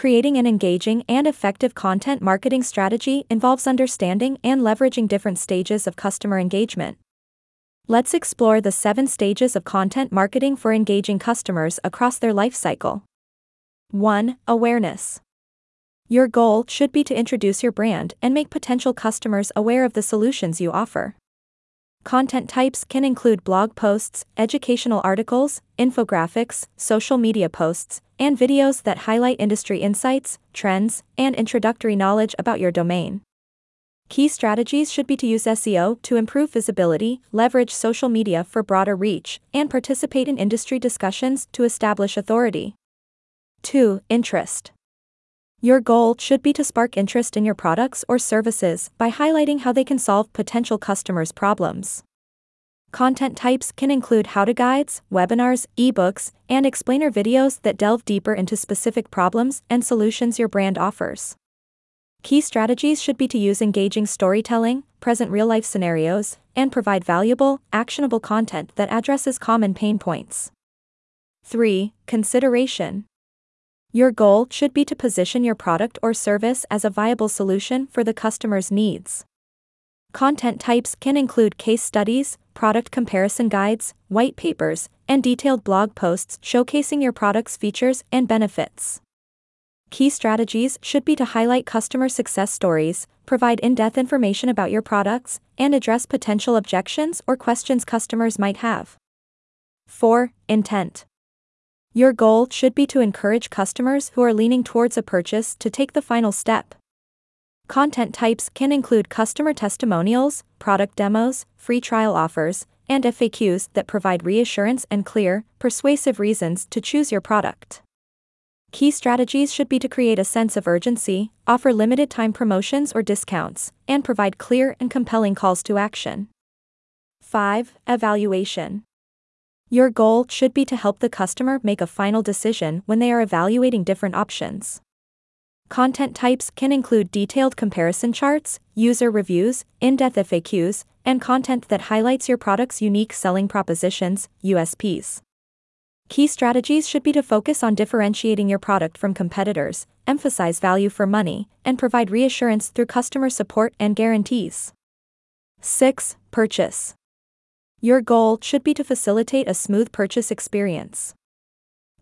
creating an engaging and effective content marketing strategy involves understanding and leveraging different stages of customer engagement. Let's explore the seven stages of content marketing for engaging customers across their life cycle. 1. Awareness. Your goal should be to introduce your brand and make potential customers aware of the solutions you offer. Content types can include blog posts, educational articles, infographics, social media posts, and videos that highlight industry insights, trends, and introductory knowledge about your domain. Key strategies should be to use SEO to improve visibility, leverage social media for broader reach, and participate in industry discussions to establish authority. 2. Interest. Your goal should be to spark interest in your products or services by highlighting how they can solve potential customers' problems. Content types can include how to guides, webinars, ebooks, and explainer videos that delve deeper into specific problems and solutions your brand offers. Key strategies should be to use engaging storytelling, present real life scenarios, and provide valuable, actionable content that addresses common pain points. 3. Consideration. Your goal should be to position your product or service as a viable solution for the customer's needs. Content types can include case studies, product comparison guides, white papers, and detailed blog posts showcasing your product's features and benefits. Key strategies should be to highlight customer success stories, provide in depth information about your products, and address potential objections or questions customers might have. 4. Intent. Your goal should be to encourage customers who are leaning towards a purchase to take the final step. Content types can include customer testimonials, product demos, free trial offers, and FAQs that provide reassurance and clear, persuasive reasons to choose your product. Key strategies should be to create a sense of urgency, offer limited time promotions or discounts, and provide clear and compelling calls to action. 5. Evaluation. Your goal should be to help the customer make a final decision when they are evaluating different options. Content types can include detailed comparison charts, user reviews, in depth FAQs, and content that highlights your product's unique selling propositions, USPs. Key strategies should be to focus on differentiating your product from competitors, emphasize value for money, and provide reassurance through customer support and guarantees. 6. Purchase. Your goal should be to facilitate a smooth purchase experience.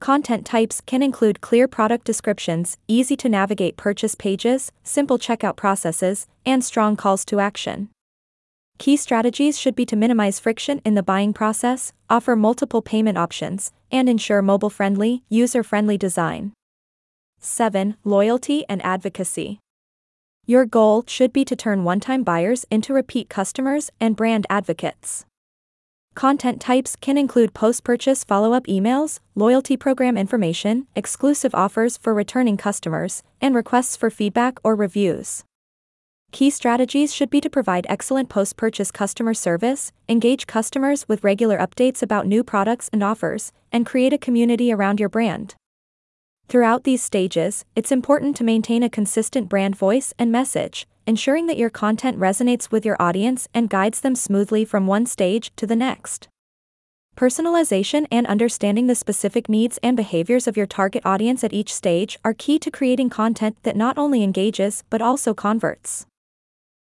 Content types can include clear product descriptions, easy to navigate purchase pages, simple checkout processes, and strong calls to action. Key strategies should be to minimize friction in the buying process, offer multiple payment options, and ensure mobile friendly, user friendly design. 7. Loyalty and advocacy. Your goal should be to turn one time buyers into repeat customers and brand advocates. Content types can include post purchase follow up emails, loyalty program information, exclusive offers for returning customers, and requests for feedback or reviews. Key strategies should be to provide excellent post purchase customer service, engage customers with regular updates about new products and offers, and create a community around your brand. Throughout these stages, it's important to maintain a consistent brand voice and message, ensuring that your content resonates with your audience and guides them smoothly from one stage to the next. Personalization and understanding the specific needs and behaviors of your target audience at each stage are key to creating content that not only engages but also converts.